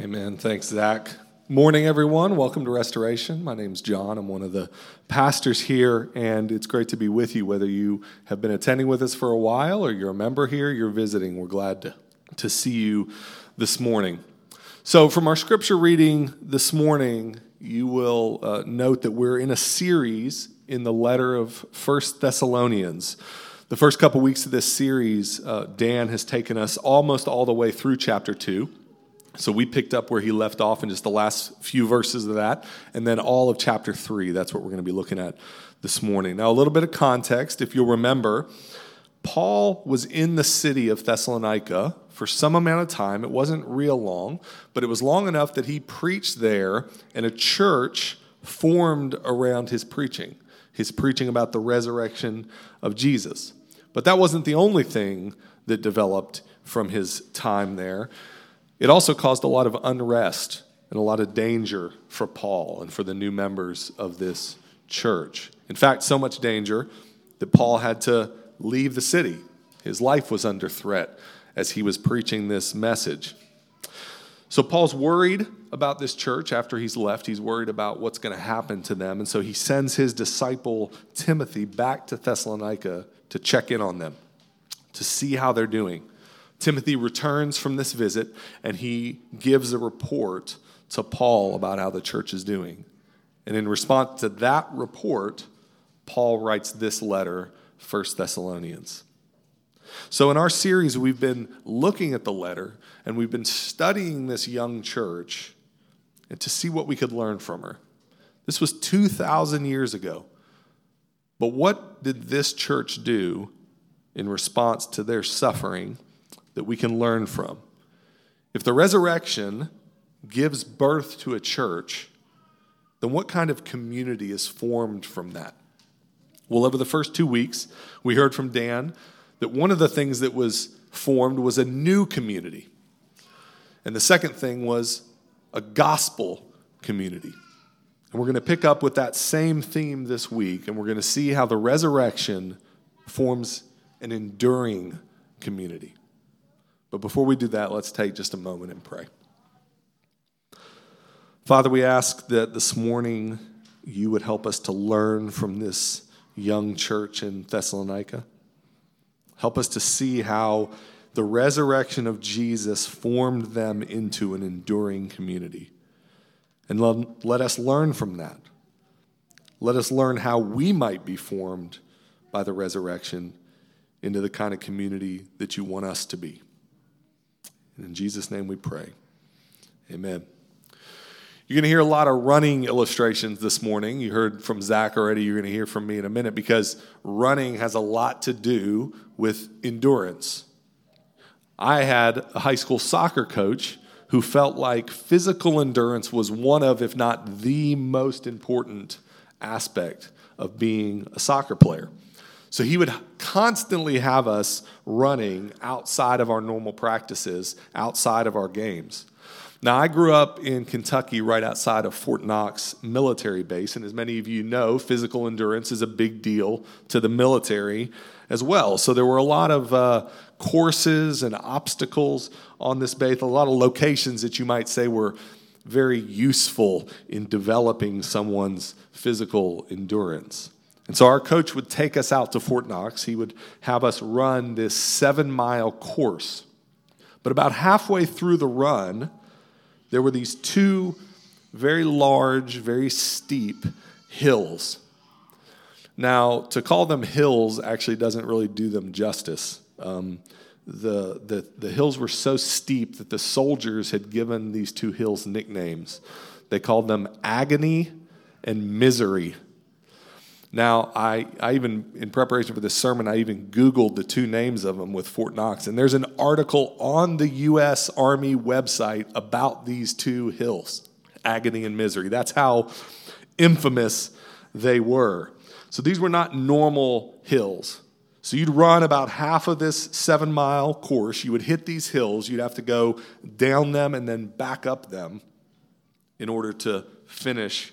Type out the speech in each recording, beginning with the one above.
Amen. Thanks, Zach. Morning, everyone. Welcome to Restoration. My name's John. I'm one of the pastors here, and it's great to be with you. Whether you have been attending with us for a while or you're a member here, you're visiting, we're glad to, to see you this morning. So, from our scripture reading this morning, you will uh, note that we're in a series in the letter of First Thessalonians. The first couple weeks of this series, uh, Dan has taken us almost all the way through chapter 2. So we picked up where he left off in just the last few verses of that, and then all of chapter 3. That's what we're going to be looking at this morning. Now, a little bit of context. If you'll remember, Paul was in the city of Thessalonica for some amount of time. It wasn't real long, but it was long enough that he preached there, and a church formed around his preaching, his preaching about the resurrection of Jesus. But that wasn't the only thing that developed from his time there. It also caused a lot of unrest and a lot of danger for Paul and for the new members of this church. In fact, so much danger that Paul had to leave the city. His life was under threat as he was preaching this message. So, Paul's worried about this church after he's left. He's worried about what's going to happen to them. And so he sends his disciple Timothy back to Thessalonica to check in on them, to see how they're doing. Timothy returns from this visit and he gives a report to Paul about how the church is doing. And in response to that report, Paul writes this letter, 1 Thessalonians. So, in our series, we've been looking at the letter and we've been studying this young church and to see what we could learn from her. This was 2,000 years ago. But what did this church do in response to their suffering that we can learn from. If the resurrection gives birth to a church, then what kind of community is formed from that? Well, over the first two weeks, we heard from Dan that one of the things that was formed was a new community. And the second thing was a gospel community. And we're going to pick up with that same theme this week, and we're going to see how the resurrection forms an enduring community. But before we do that, let's take just a moment and pray. Father, we ask that this morning you would help us to learn from this young church in Thessalonica. Help us to see how the resurrection of Jesus formed them into an enduring community. And let, let us learn from that. Let us learn how we might be formed by the resurrection into the kind of community that you want us to be. In Jesus' name we pray. Amen. You're going to hear a lot of running illustrations this morning. You heard from Zach already. You're going to hear from me in a minute because running has a lot to do with endurance. I had a high school soccer coach who felt like physical endurance was one of, if not the most important aspect of being a soccer player. So he would constantly have us running outside of our normal practices, outside of our games. Now, I grew up in Kentucky right outside of Fort Knox military base, and as many of you know, physical endurance is a big deal to the military as well. So there were a lot of uh, courses and obstacles on this base, a lot of locations that you might say were very useful in developing someone's physical endurance. And so our coach would take us out to Fort Knox. He would have us run this seven mile course. But about halfway through the run, there were these two very large, very steep hills. Now, to call them hills actually doesn't really do them justice. Um, the, the, the hills were so steep that the soldiers had given these two hills nicknames. They called them agony and misery. Now, I, I even, in preparation for this sermon, I even Googled the two names of them with Fort Knox. And there's an article on the U.S. Army website about these two hills, agony and misery. That's how infamous they were. So these were not normal hills. So you'd run about half of this seven mile course. You would hit these hills. You'd have to go down them and then back up them in order to finish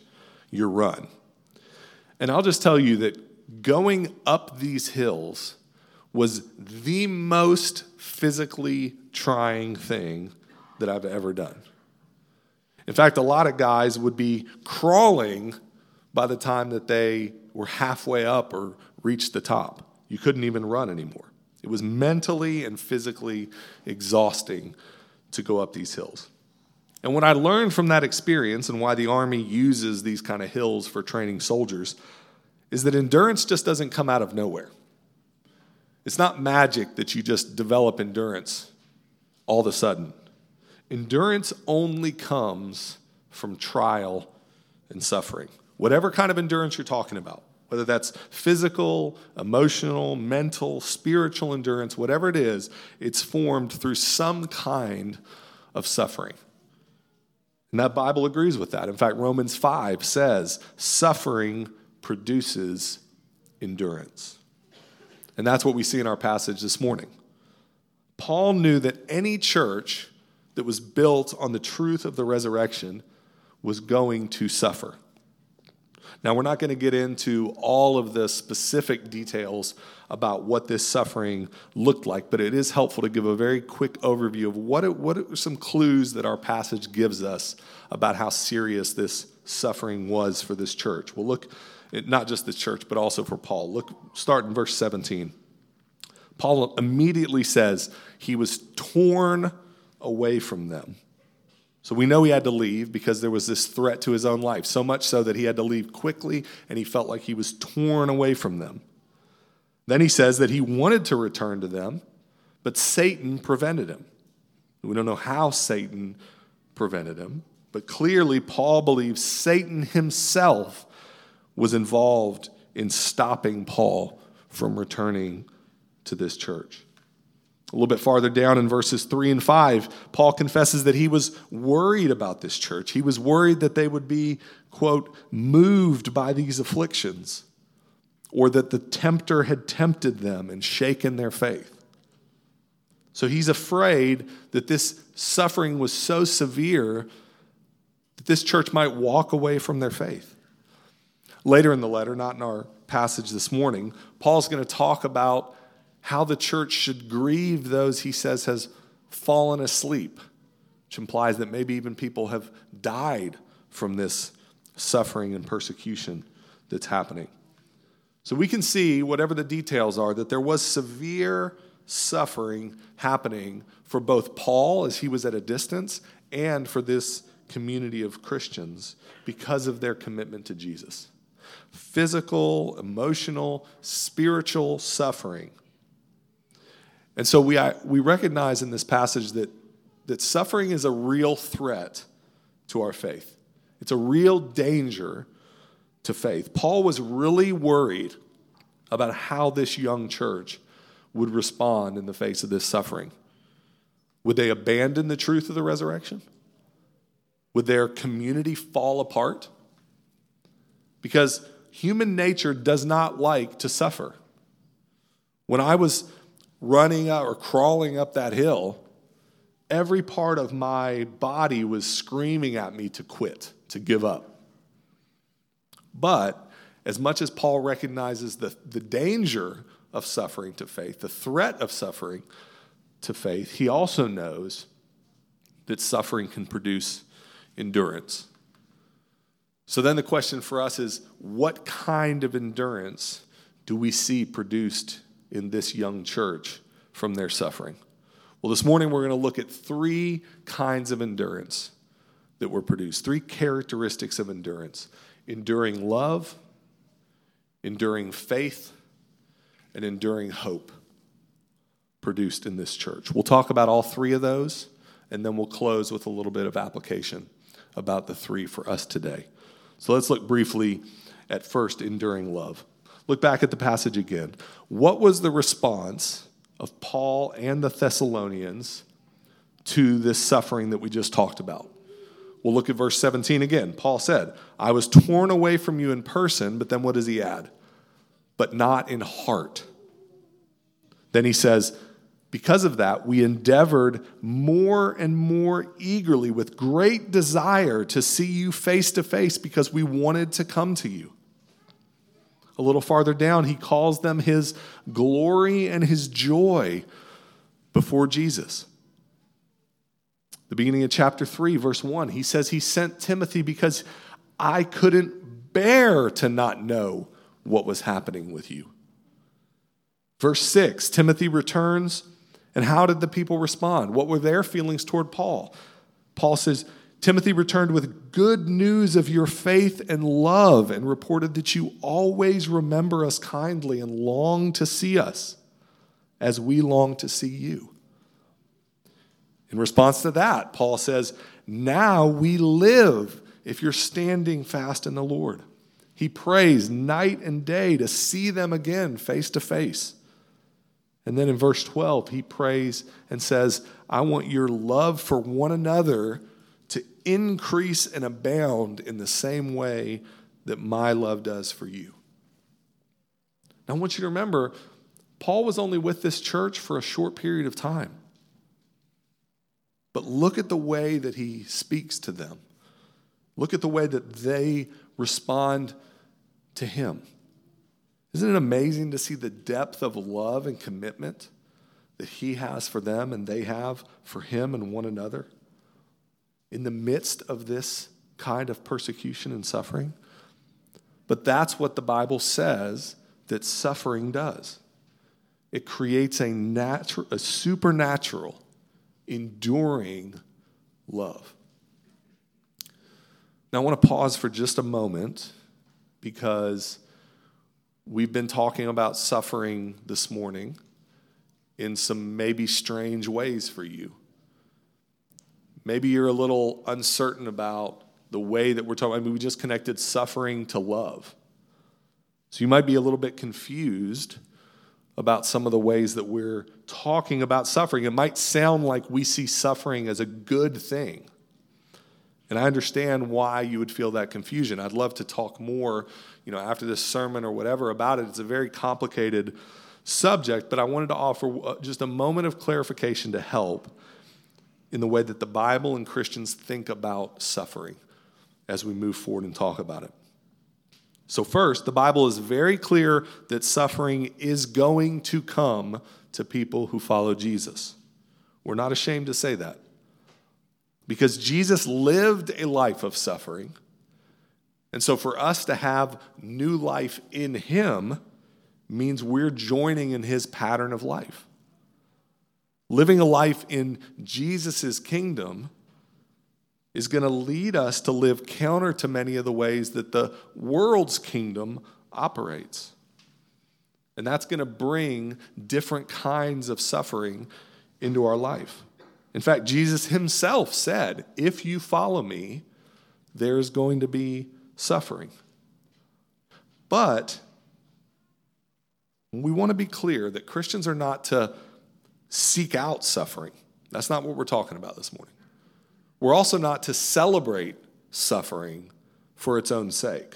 your run. And I'll just tell you that going up these hills was the most physically trying thing that I've ever done. In fact, a lot of guys would be crawling by the time that they were halfway up or reached the top. You couldn't even run anymore. It was mentally and physically exhausting to go up these hills. And what I learned from that experience and why the Army uses these kind of hills for training soldiers is that endurance just doesn't come out of nowhere. It's not magic that you just develop endurance all of a sudden. Endurance only comes from trial and suffering. Whatever kind of endurance you're talking about, whether that's physical, emotional, mental, spiritual endurance, whatever it is, it's formed through some kind of suffering. And that Bible agrees with that. In fact, Romans 5 says suffering produces endurance. And that's what we see in our passage this morning. Paul knew that any church that was built on the truth of the resurrection was going to suffer. Now, we're not going to get into all of the specific details about what this suffering looked like, but it is helpful to give a very quick overview of what, it, what are some clues that our passage gives us about how serious this suffering was for this church. We'll look at not just the church, but also for Paul. Look, start in verse 17. Paul immediately says he was torn away from them. So we know he had to leave because there was this threat to his own life, so much so that he had to leave quickly and he felt like he was torn away from them. Then he says that he wanted to return to them, but Satan prevented him. We don't know how Satan prevented him, but clearly Paul believes Satan himself was involved in stopping Paul from returning to this church. A little bit farther down in verses 3 and 5, Paul confesses that he was worried about this church. He was worried that they would be, quote, moved by these afflictions, or that the tempter had tempted them and shaken their faith. So he's afraid that this suffering was so severe that this church might walk away from their faith. Later in the letter, not in our passage this morning, Paul's going to talk about how the church should grieve those he says has fallen asleep, which implies that maybe even people have died from this suffering and persecution that's happening. So we can see, whatever the details are, that there was severe suffering happening for both Paul as he was at a distance and for this community of Christians because of their commitment to Jesus. Physical, emotional, spiritual suffering and so we, we recognize in this passage that, that suffering is a real threat to our faith. It's a real danger to faith. Paul was really worried about how this young church would respond in the face of this suffering. Would they abandon the truth of the resurrection? Would their community fall apart? Because human nature does not like to suffer. When I was running or crawling up that hill, every part of my body was screaming at me to quit, to give up. But as much as Paul recognizes the, the danger of suffering to faith, the threat of suffering to faith, he also knows that suffering can produce endurance. So then the question for us is what kind of endurance do we see produced in this young church from their suffering? Well, this morning we're going to look at three kinds of endurance that were produced, three characteristics of endurance enduring love, enduring faith, and enduring hope produced in this church. We'll talk about all three of those, and then we'll close with a little bit of application about the three for us today. So let's look briefly at first enduring love. Look back at the passage again. What was the response of Paul and the Thessalonians to this suffering that we just talked about? We'll look at verse 17 again. Paul said, I was torn away from you in person, but then what does he add? But not in heart. Then he says, because of that, we endeavored more and more eagerly with great desire to see you face to face because we wanted to come to you. A little farther down, he calls them his glory and his joy before Jesus. The beginning of chapter 3, verse 1, he says he sent Timothy because I couldn't bear to not know what was happening with you. Verse 6, Timothy returns, and how did the people respond? What were their feelings toward Paul? Paul says, Timothy returned with good news of your faith and love and reported that you always remember us kindly and long to see us as we long to see you. In response to that, Paul says, Now we live if you're standing fast in the Lord. He prays night and day to see them again face to face. And then in verse 12, he prays and says, I want your love for one another to increase and abound in the same way that my love does for you. Now, I want you to remember, Paul was only with this church for a short period of time. But look at the way that he speaks to them. Look at the way that they respond to him. Isn't it amazing to see the depth of love and commitment that he has for them and they have for him and one another? In the midst of this kind of persecution and suffering. But that's what the Bible says that suffering does. It creates a natural, a supernatural, enduring love. Now, I want to pause for just a moment because we've been talking about suffering this morning in some maybe strange ways for you. Maybe you're a little uncertain about the way that we're talking. I mean, we just connected suffering to love. So you might be a little bit confused about some of the ways that we're talking about suffering. It might sound like we see suffering as a good thing. And I understand why you would feel that confusion. I'd love to talk more, you know, after this sermon or whatever about it. It's a very complicated subject, but I wanted to offer uh, just a moment of clarification to help in the way that the Bible and Christians think about suffering as we move forward and talk about it. So, first, the Bible is very clear that suffering is going to come to people who follow Jesus. We're not ashamed to say that. Because Jesus lived a life of suffering. And so, for us to have new life in Him means we're joining in His pattern of life. Living a life in Jesus' kingdom is going to lead us to live counter to many of the ways that the world's kingdom operates. And that's going to bring different kinds of suffering into our life. In fact, Jesus himself said, If you follow me, there's going to be suffering. But we want to be clear that Christians are not to seek out suffering. That's not what we're talking about this morning. We're also not to celebrate suffering for its own sake.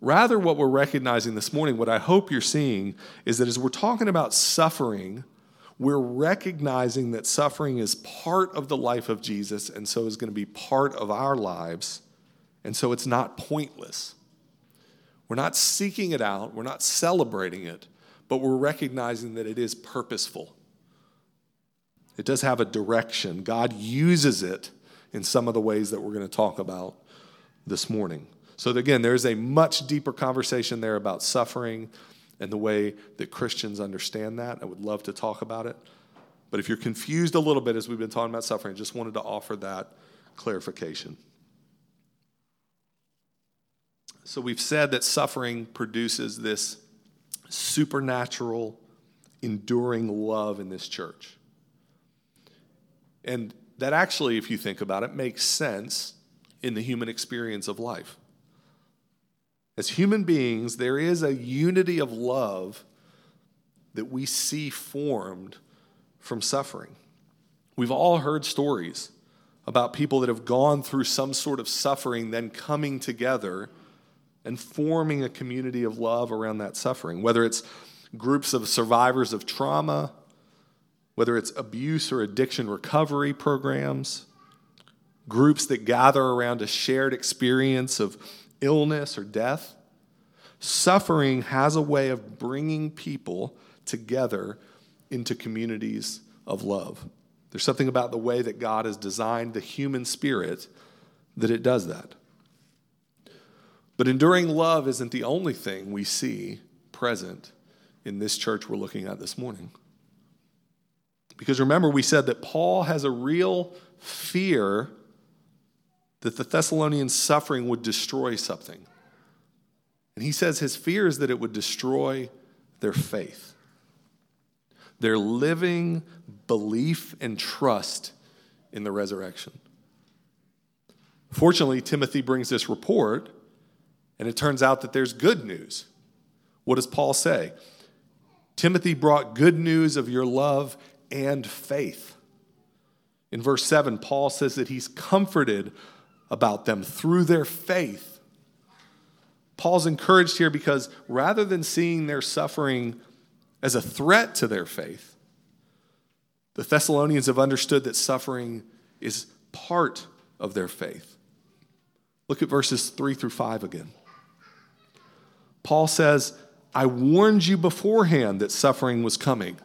Rather, what we're recognizing this morning, what I hope you're seeing, is that as we're talking about suffering, we're recognizing that suffering is part of the life of Jesus and so is going to be part of our lives, and so it's not pointless. We're not seeking it out, we're not celebrating it, but we're recognizing that it is purposeful. It does have a direction. God uses it in some of the ways that we're going to talk about this morning. So, again, there's a much deeper conversation there about suffering and the way that Christians understand that. I would love to talk about it. But if you're confused a little bit as we've been talking about suffering, I just wanted to offer that clarification. So, we've said that suffering produces this supernatural, enduring love in this church. And that actually, if you think about it, makes sense in the human experience of life. As human beings, there is a unity of love that we see formed from suffering. We've all heard stories about people that have gone through some sort of suffering, then coming together and forming a community of love around that suffering, whether it's groups of survivors of trauma, whether it's abuse or addiction recovery programs, groups that gather around a shared experience of illness or death. Suffering has a way of bringing people together into communities of love. There's something about the way that God has designed the human spirit that it does that. But enduring love isn't the only thing we see present in this church we're looking at this morning. Because remember, we said that Paul has a real fear that the Thessalonian suffering would destroy something. And he says his fear is that it would destroy their faith, their living belief and trust in the resurrection. Fortunately, Timothy brings this report, and it turns out that there's good news. What does Paul say? Timothy brought good news of your love and faith. In verse 7, Paul says that he's comforted about them through their faith. Paul's encouraged here because rather than seeing their suffering as a threat to their faith, the Thessalonians have understood that suffering is part of their faith. Look at verses 3 through 5 again. Paul says, I warned you beforehand that suffering was coming.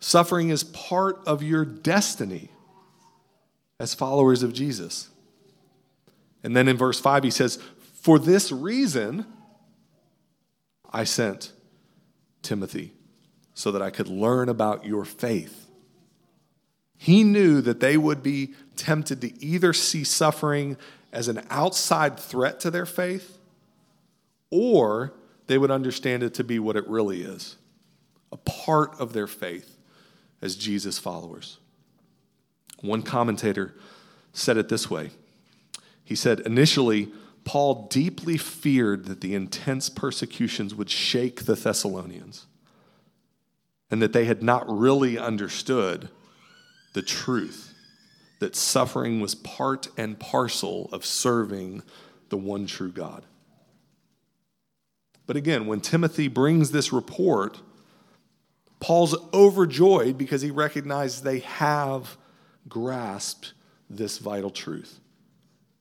Suffering is part of your destiny as followers of Jesus. And then in verse 5, he says, For this reason, I sent Timothy so that I could learn about your faith. He knew that they would be tempted to either see suffering as an outside threat to their faith or they would understand it to be what it really is a part of their faith as Jesus followers. One commentator said it this way He said, initially, Paul deeply feared that the intense persecutions would shake the Thessalonians and that they had not really understood the truth that suffering was part and parcel of serving the one true God. But again, when Timothy brings this report, Paul's overjoyed because he recognizes they have grasped this vital truth.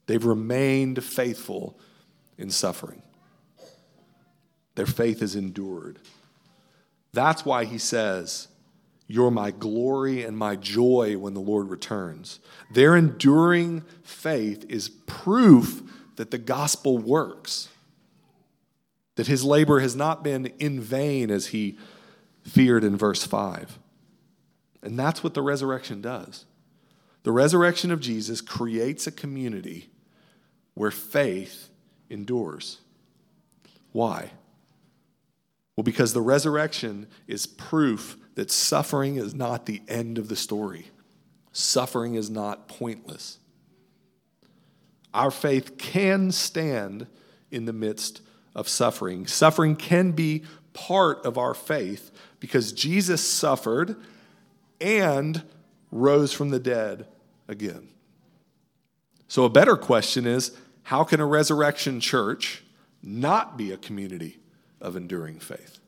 They've remained faithful in suffering. Their faith is endured. That's why he says, You're my glory and my joy when the Lord returns. Their enduring faith is proof that the gospel works that his labor has not been in vain as he feared in verse 5. And that's what the resurrection does. The resurrection of Jesus creates a community where faith endures. Why? Well, because the resurrection is proof that suffering is not the end of the story. Suffering is not pointless. Our faith can stand in the midst of suffering. Suffering can be part of our faith because Jesus suffered and rose from the dead again. So, a better question is how can a resurrection church not be a community of enduring faith?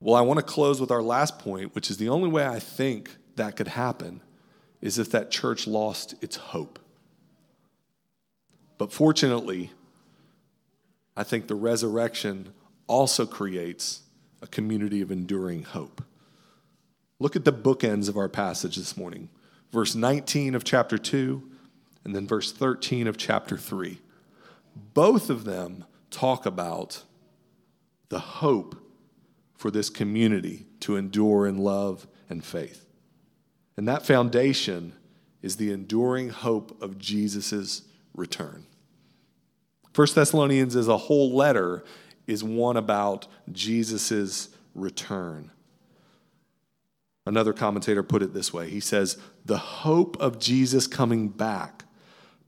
Well, I want to close with our last point, which is the only way I think that could happen is if that church lost its hope. But fortunately, I think the resurrection also creates a community of enduring hope. Look at the bookends of our passage this morning verse 19 of chapter 2, and then verse 13 of chapter 3. Both of them talk about the hope for this community to endure in love and faith. And that foundation is the enduring hope of Jesus' return. First Thessalonians as a whole letter is one about Jesus' return. Another commentator put it this way he says, The hope of Jesus coming back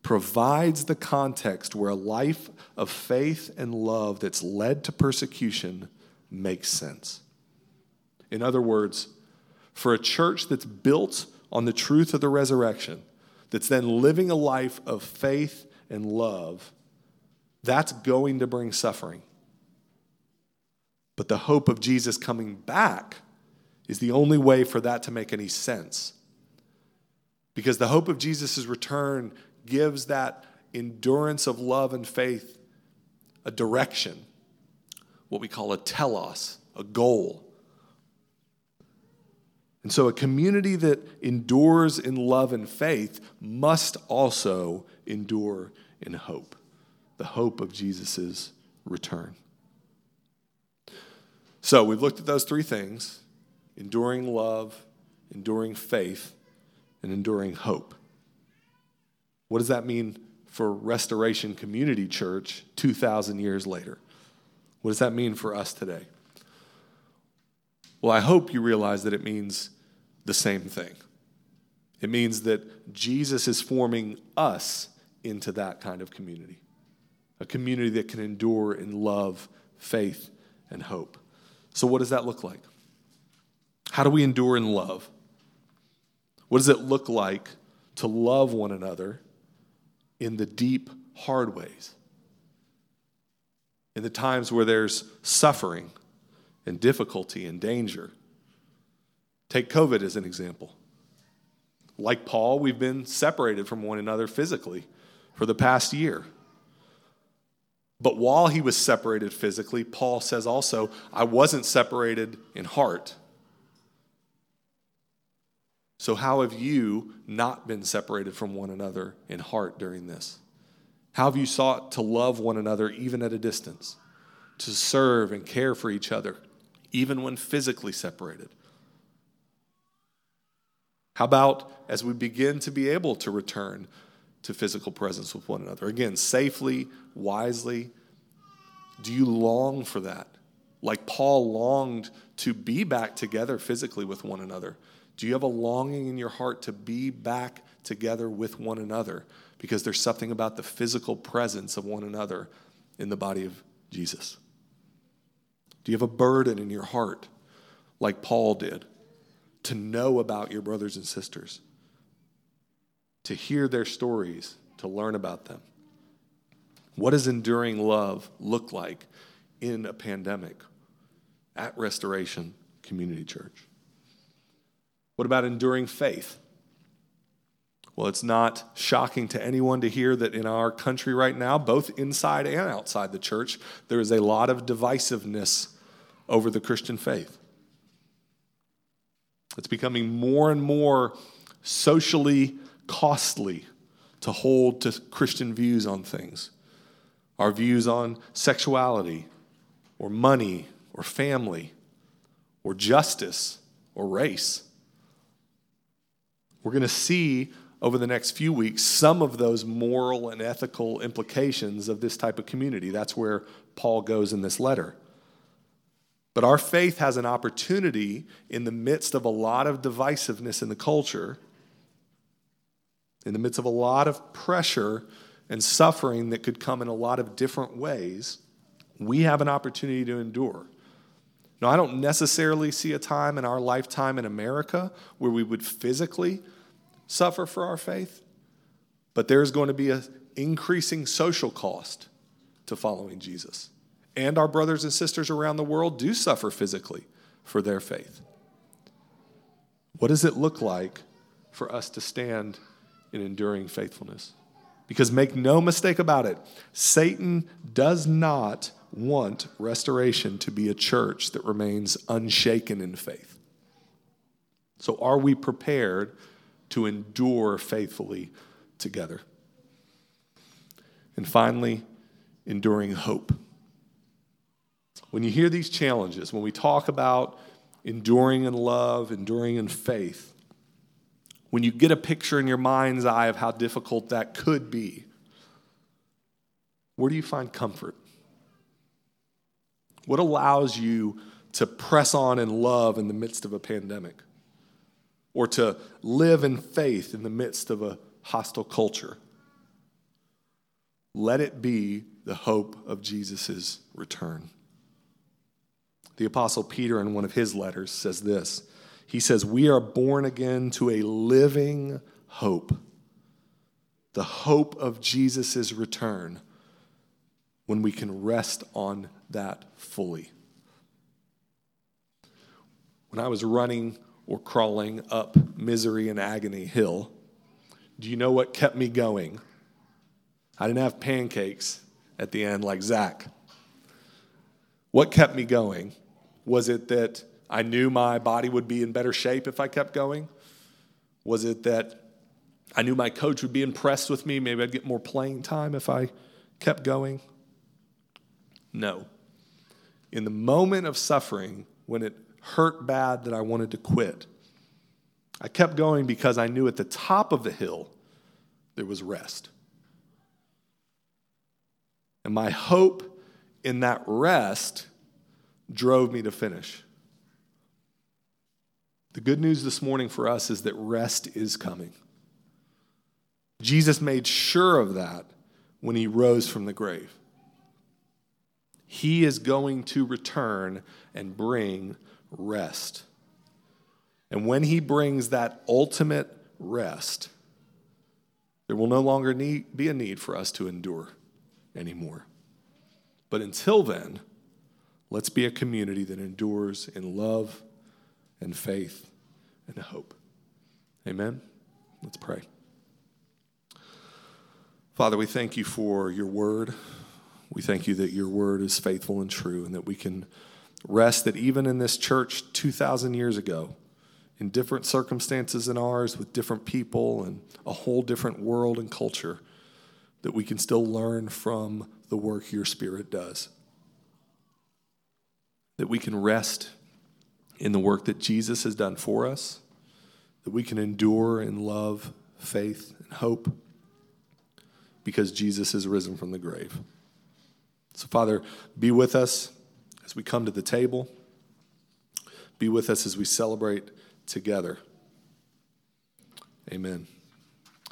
provides the context where a life of faith and love that's led to persecution makes sense. In other words, for a church that's built on the truth of the resurrection, that's then living a life of faith and love, that's going to bring suffering. But the hope of Jesus coming back is the only way for that to make any sense. Because the hope of Jesus' return gives that endurance of love and faith a direction, what we call a telos, a goal. And so, a community that endures in love and faith must also endure in hope the hope of Jesus' return. So, we've looked at those three things enduring love, enduring faith, and enduring hope. What does that mean for Restoration Community Church 2,000 years later? What does that mean for us today? Well, I hope you realize that it means the same thing. It means that Jesus is forming us into that kind of community, a community that can endure in love, faith, and hope. So, what does that look like? How do we endure in love? What does it look like to love one another in the deep, hard ways? In the times where there's suffering and difficulty and danger Take COVID as an example. Like Paul, we've been separated from one another physically for the past year. But while he was separated physically, Paul says also, I wasn't separated in heart. So, how have you not been separated from one another in heart during this? How have you sought to love one another even at a distance, to serve and care for each other, even when physically separated? How about as we begin to be able to return to physical presence with one another? Again, safely, wisely. Do you long for that? Like Paul longed to be back together physically with one another. Do you have a longing in your heart to be back together with one another? Because there's something about the physical presence of one another in the body of Jesus. Do you have a burden in your heart like Paul did? to know about your brothers and sisters, to hear their stories, to learn about them. What does enduring love look like in a pandemic at Restoration Community Church? What about enduring faith? Well, it's not shocking to anyone to hear that in our country right now, both inside and outside the church, there is a lot of divisiveness over the Christian faith. It's becoming more and more socially costly to hold to Christian views on things. Our views on sexuality, or money, or family, or justice, or race. We're going to see over the next few weeks some of those moral and ethical implications of this type of community. That's where Paul goes in this letter. But our faith has an opportunity in the midst of a lot of divisiveness in the culture, in the midst of a lot of pressure and suffering that could come in a lot of different ways. We have an opportunity to endure. Now, I don't necessarily see a time in our lifetime in America where we would physically suffer for our faith, but there's going to be an increasing social cost to following Jesus and our brothers and sisters around the world do suffer physically for their faith. What does it look like for us to stand in enduring faithfulness? Because make no mistake about it, Satan does not want restoration to be a church that remains unshaken in faith. So, are we prepared to endure faithfully together? And finally, enduring hope. When you hear these challenges, when we talk about enduring in love, enduring in faith, when you get a picture in your mind's eye of how difficult that could be, where do you find comfort? What allows you to press on in love in the midst of a pandemic? Or to live in faith in the midst of a hostile culture? Let it be the hope of Jesus' return. The Apostle Peter, in one of his letters, says this He says, We are born again to a living hope, the hope of Jesus' return, when we can rest on that fully. When I was running or crawling up Misery and Agony Hill, do you know what kept me going? I didn't have pancakes at the end like Zach. What kept me going was it that I knew my body would be in better shape if I kept going? Was it that I knew my coach would be impressed with me? Maybe I'd get more playing time if I kept going? No. In the moment of suffering, when it hurt bad that I wanted to quit, I kept going because I knew at the top of the hill there was rest. And my hope in that rest drove me to finish. The good news this morning for us is that rest is coming. Jesus made sure of that when he rose from the grave. He is going to return and bring rest. And when he brings that ultimate rest, there will no longer need, be a need for us to endure anymore. But until then, let's be a community that endures in love and faith and hope. Amen? Let's pray. Father, we thank you for your word. We thank you that your word is faithful and true, and that we can rest that even in this church 2,000 years ago, in different circumstances than ours, with different people and a whole different world and culture, that we can still learn from the work your Spirit does. That we can rest in the work that Jesus has done for us, that we can endure in love, faith, and hope because Jesus is risen from the grave. So, Father, be with us as we come to the table. Be with us as we celebrate together. Amen.